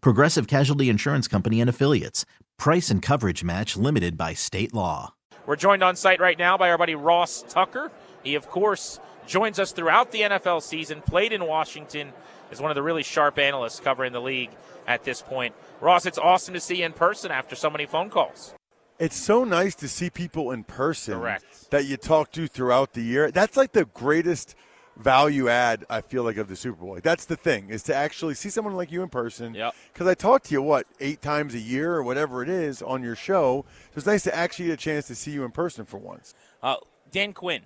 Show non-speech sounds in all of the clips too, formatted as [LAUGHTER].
Progressive Casualty Insurance Company and Affiliates. Price and coverage match limited by state law. We're joined on site right now by our buddy Ross Tucker. He, of course, joins us throughout the NFL season, played in Washington, is one of the really sharp analysts covering the league at this point. Ross, it's awesome to see you in person after so many phone calls. It's so nice to see people in person Correct. that you talk to throughout the year. That's like the greatest value add I feel like of the Super Bowl. Like, that's the thing is to actually see someone like you in person. Yep. Because I talk to you what eight times a year or whatever it is on your show. So it's nice to actually get a chance to see you in person for once. Uh, Dan Quinn,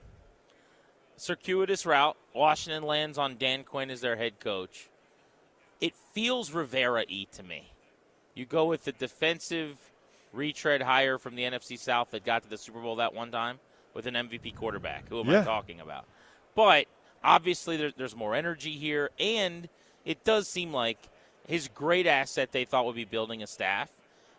circuitous route. Washington lands on Dan Quinn as their head coach. It feels Rivera y to me. You go with the defensive retread hire from the NFC South that got to the Super Bowl that one time with an MVP quarterback. Who am I talking about? But obviously, there, there's more energy here, and it does seem like his great asset they thought would be building a staff.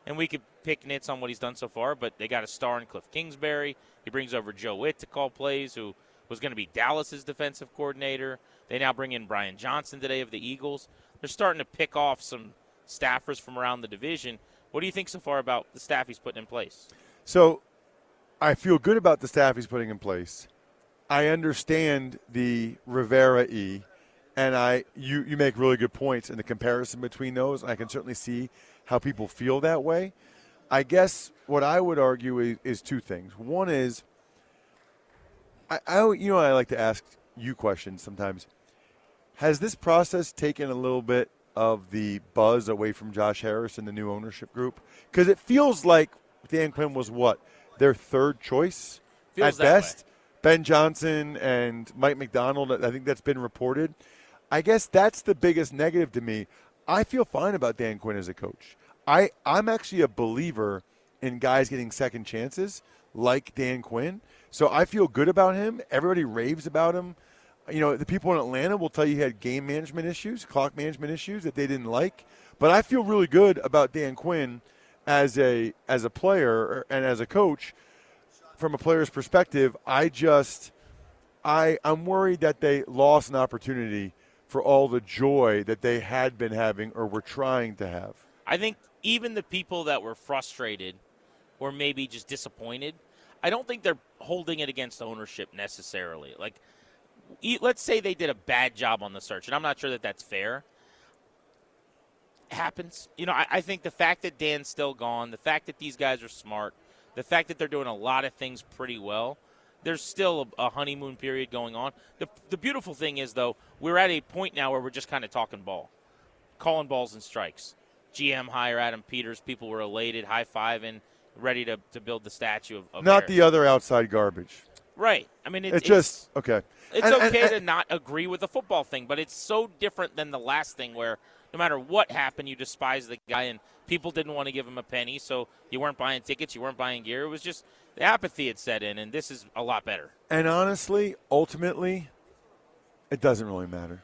And we could pick nits on what he's done so far, but they got a star in Kliff Kingsbury. He brings over Joe Whitt to call plays, who was going to be Dallas's defensive coordinator. They now bring in Brian Johnson today of the Eagles. They're starting to pick off some staffers from around the division. What do you think so far about the staff he's putting in place? So I feel good about the staff he's putting in place. I understand the Rivera E, and I you you make really good points in the comparison between those. I can certainly see how people feel that way. I guess what I would argue is, is two things. One is, I, I you know I like to ask you questions sometimes. Has this process taken a little bit of the buzz away from Josh Harris and the new ownership group? Because it feels like Dan Quinn was what their third choice Feels at best. Ben Johnson and Mike Macdonald. I think that's been reported. I guess that's the biggest negative to me. I feel fine about Dan Quinn as a coach. I, I'm actually a believer in guys getting second chances like Dan Quinn. So I feel good about him. Everybody raves about him. You know, the people in Atlanta will tell you he had game management issues, clock management issues that they didn't like. But I feel really good about Dan Quinn as a as a player er, and as a coach from a player's perspective, I just I I'm worried that they lost an opportunity for all the joy that they had been having or were trying to have. I think even the people that were frustrated or maybe just disappointed, I don't think they're holding it against ownership necessarily. Like, let's say they did a bad job on the search, and I'm not sure that that's fair. It Happens. You know, I, I think the fact that Dan's still gone, the fact that these guys are smart, the fact that they're doing a lot of things pretty well, there's still a, a honeymoon period going on. The, the beautiful thing is, though, we're at a point now where we're just kind of talking ball, calling balls and strikes. GM hire Adam Peters. People were elated, high fiving, ready to, to build the statue of, of Not Harris. the other outside garbage. right. I mean, it, It's just okay. it's And- and- okay and- to not agree with the football thing, but it's so different than the last thing where no matter what happened, you despise the guy and people didn't want to give him a penny, so you weren't buying tickets, you weren't buying gear. It was just the apathy had set in, and this is a lot better. And honestly, ultimately, it doesn't really matter.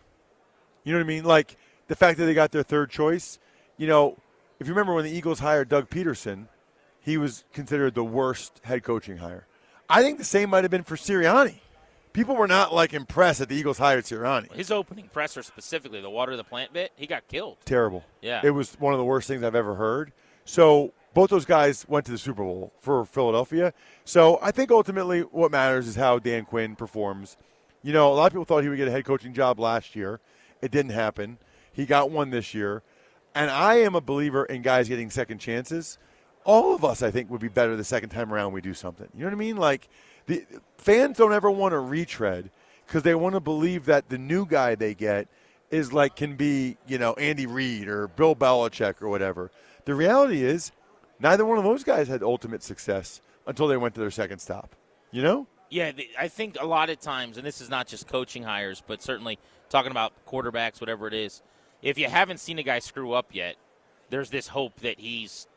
You know what I mean? Like the fact that they got their third choice. You know, if you remember when the Eagles hired Doug Pederson, he was considered the worst head coaching hire. I think the same might have been for Sirianni. People were not like impressed that the Eagles hired Sirianni. His opening presser, specifically the water the plant bit, he got killed. Terrible. Yeah. It was one of the worst things I've ever heard. So both those guys went to the Super Bowl for Philadelphia. So I think ultimately what matters is how Dan Quinn performs. You know, a lot of people thought he would get a head coaching job last year. It didn't happen. He got one this year. And I am a believer in guys getting second chances. all of us, I think, would be better the second time around we do something. You know what I mean? Like the fans don't ever want to retread because they want to believe that the new guy they get is like can be you know Andy Reid or Bill Belichick or whatever. The reality is, neither one of those guys had ultimate success until they went to their second stop. You know? Yeah, I think a lot of times, and this is not just coaching hires, but certainly talking about quarterbacks, whatever it is. If you haven't seen a guy screw up yet, there's this hope that he's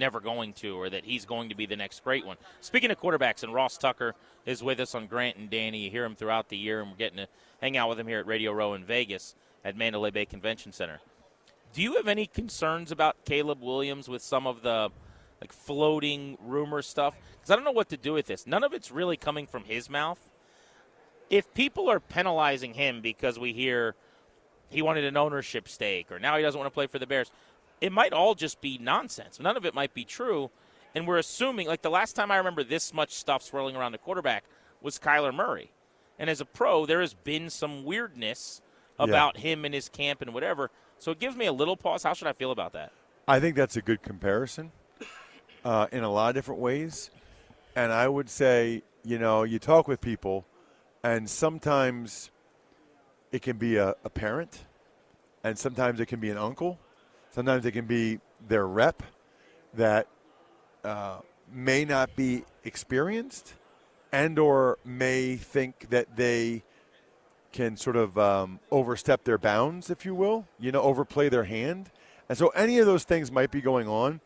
never going to or that he's going to be the next great one. Speaking of quarterbacks, and Ross Tucker is with us on Grant and Danny. You hear him throughout the year, and we're getting to hang out with him here at Radio Row in Vegas at Mandalay Bay Convention Center. Do you have any concerns about Caleb Williams with some of the like floating rumor stuff? Because I don't know what to do with this. None of it's really coming from his mouth. If people are penalizing him because we hear he wanted an ownership stake or now he doesn't want to play for the Bears, it might all just be nonsense. None of it might be true. And we're assuming, like the last time I remember this much stuff swirling around the quarterback was Kyler Murray. And as a pro, there has been some weirdness about yeah. him and his camp and whatever. So it gives me a little pause. How should I feel about that? I think that's a good comparison uh, in a lot of different ways. And I would say, you know, you talk with people, and sometimes it can be a, a parent, and sometimes it can be an uncle, sometimes it can be their rep that uh, may not be experienced and or may think that they can sort of um, overstep their bounds, if you will, you know, overplay their hand. And so any of those things might be going on.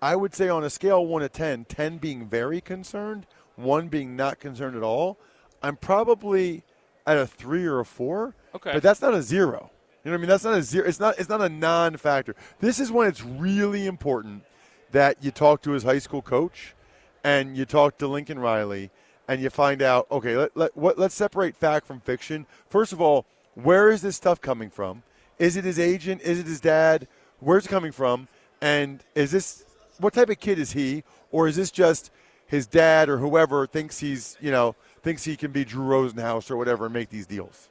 I would say on a scale 1 to 10, 10 being very concerned, 1 being not concerned at all, I'm probably at a 3 or a 4. Okay. But that's not a 0. You know what I mean? That's not a zero. It's not. It's not a non-factor. This is when it's really important that you talk to his high school coach, and you talk to Lincoln Riley, and you find out, okay, let, let, what, let's separate fact from fiction. First of all, where is this stuff coming from? Is it his agent? Is it his dad? Where's it coming from? And is this what type of kid is he? Or is this just his dad or whoever thinks he's, you know, thinks he can be Drew Rosenhaus or whatever and make these deals?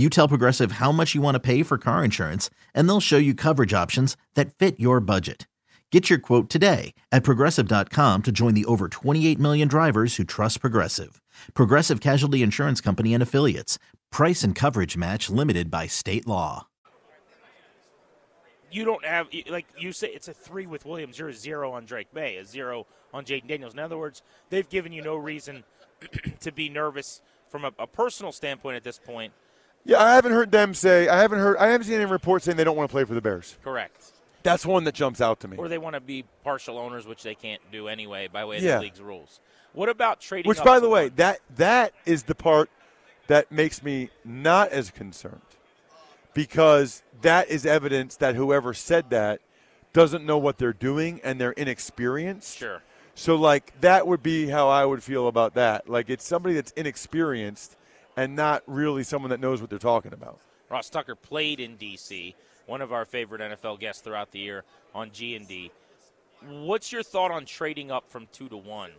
you tell Progressive how much you want to pay for car insurance, and they'll show you coverage options that fit your budget. Get your quote today at progressive.com to join the over 28 million drivers who trust Progressive. Progressive Casualty Insurance Company and Affiliates. Price and coverage match limited by state law. You don't have, like you say, it's a three with Williams. You're a zero on Drake Maye, a zero on Jayden Daniels. In other words, they've given you no reason [CLEARS THROAT] to be nervous from a, a personal standpoint at this point yeah, I haven't heard them say. I haven't heard. I haven't seen any reports saying they don't want to play for the Bears. Correct. That's one that jumps out to me. Or they want to be partial owners, which they can't do anyway by way of yeah. the league's rules. What about trading? Which, by the way, one? that that is the part that makes me not as concerned, because that is evidence that whoever said that doesn't know what they're doing and they're inexperienced. Sure. So, like, that would be how I would feel about that. Like, it's somebody that's inexperienced and not really someone that knows what they're talking about. Ross Tucker played in D.C., one of our favorite NFL guests throughout the year on G&D. What's your thought on trading up from two to one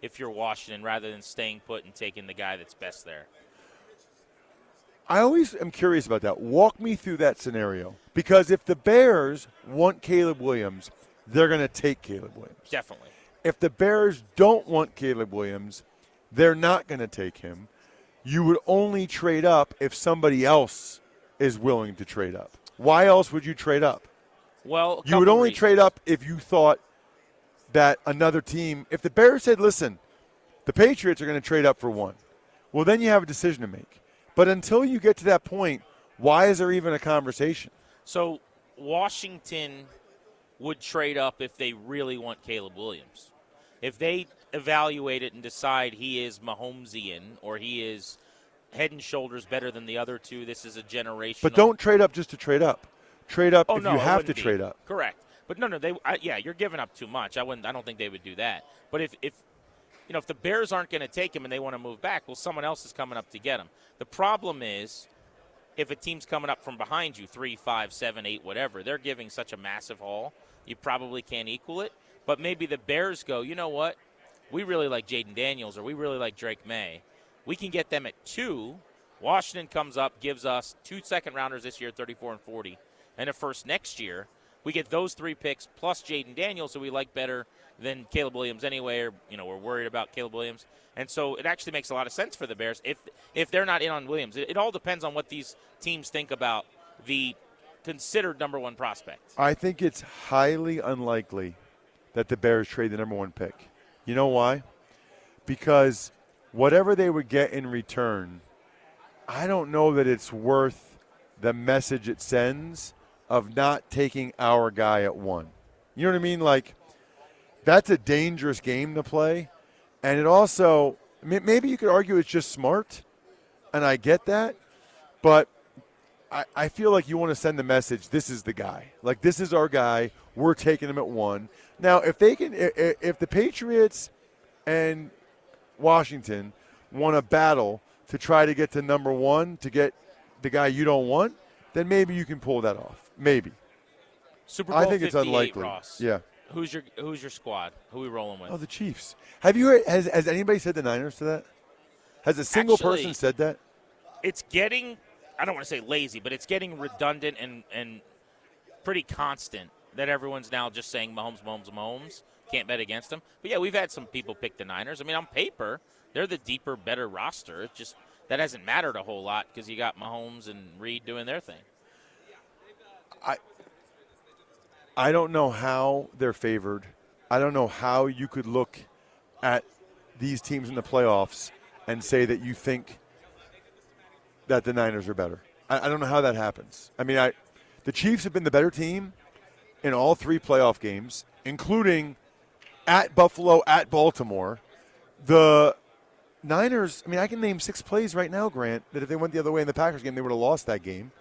if you're Washington rather than staying put and taking the guy that's best there? I always am curious about that. Walk me through that scenario. Because if the Bears want Caleb Williams, they're going to take Caleb Williams. Definitely. If the Bears don't want Caleb Williams, they're not going to take him. You would only trade up if somebody else is willing to trade up. Why else would you trade up? Well, You would only reasons. trade up if you thought that another team, if the Bears said, listen, the Patriots are going to trade up for one, well, then you have a decision to make. But until you get to that point, why is there even a conversation? So Washington would trade up if they really want Caleb Williams. If they evaluate it and decide he is Mahomesian or he is head and shoulders better than the other two, this is a generational. But don't trade up just to trade up. Trade up Oh if no, you have to be. trade up. Correct. But no, no, they. I, yeah, you're giving up too much. I wouldn't. I don't think they would do that. But if if you know if the Bears aren't going to take him and they want to move back, well, someone else is coming up to get him. The problem is if a team's coming up from behind you, three, five, seven, eight, whatever, they're giving such a massive haul, you probably can't equal it. But maybe the Bears go, you know what? We really like Jayden Daniels or we really like Drake Maye. We can get them at two. Washington comes up, gives us two second rounders this year, 34 and 40, and a first next year. We get those three picks plus Jayden Daniels, who we like better than Caleb Williams anyway. Or, you know, we're worried about Caleb Williams, and so it actually makes a lot of sense for the Bears if if they're not in on Williams. It, it all depends on what these teams think about the considered number one prospect. I think it's highly unlikely that the Bears trade the number one pick. You know why? Because whatever they would get in return, I don't know that it's worth the message it sends of not taking our guy at one. You know what I mean? Like, that's a dangerous game to play. And it also, maybe you could argue it's just smart, and I get that, but I, I feel like you want to send the message this is the guy. Like, this is our guy. We're taking him at one. Now, if they can, if, the Patriots and Washington want a battle to try to get to number one to get the guy you don't want, then maybe you can pull that off. Maybe. Super Bowl I think it's 58, unlikely. Ross. Yeah. Who's your Who's your squad? Who we rolling with? Oh, the Chiefs. Have you heard? Has, has anybody said the Niners to that? Has a single Actually- person said that? it's getting I don't want to say lazy, but it's getting redundant and, and pretty constant that everyone's now just saying Mahomes, Mahomes, Mahomes. Can't bet against them. But yeah, we've had some people pick the Niners. I mean, on paper, they're the deeper, better roster. It just that hasn't mattered a whole lot because you got Mahomes and Reid doing their thing. I don't know how they're favored. I don't know how you could look at these teams in the playoffs and say that you think that the Niners are better. I, I don't know how that happens. I mean, I, the Chiefs have been the better team in all three playoff games, including at Buffalo, at Baltimore. The Niners, I mean, I can name six plays right now, Grant, that if they went the other way in the Packers game, they would have lost that game.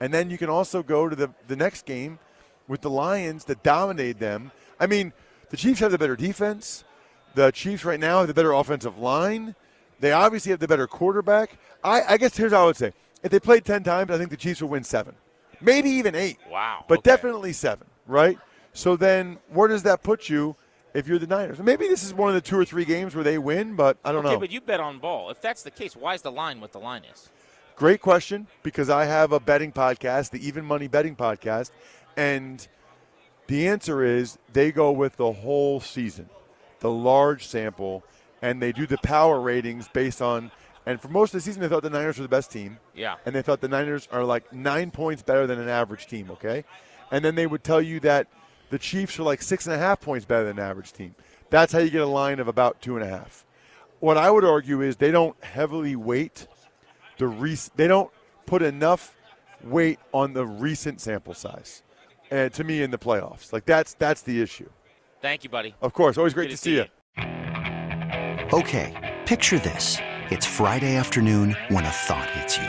And then you can also go to the, the next game with the Lions that dominated them. I mean, the Chiefs have the better defense. The Chiefs right now have the better offensive line. They obviously have the better quarterback. I, I guess here's how I would say: if they played ten times, I think the Chiefs would win seven, maybe even eight. Wow. But okay. definitely seven, right? So then, where does that put you if you're the Niners? Maybe this is one of the two or three games where they win, but I don't Okay, know. but you bet on ball. If that's the case, why is the line what the line is? Great question because I have a betting podcast, the Even Money Betting Podcast, and the answer is they go with the whole season, the large sample, and they do the power ratings based on. And for most of the season, they thought the Niners were the best team. Yeah. And they thought the Niners are like nine points better than an average team, okay? And then they would tell you that the Chiefs are like six and a half points better than an average team. That's how you get a line of about two and a half. What I would argue is they don't heavily weight the rec- they don't put enough weight on the recent sample size. And to me in the playoffs. Like that's that's the issue. Thank you, buddy. Of course, always great Good to see you. Okay, picture this. It's Friday afternoon when a thought hits you.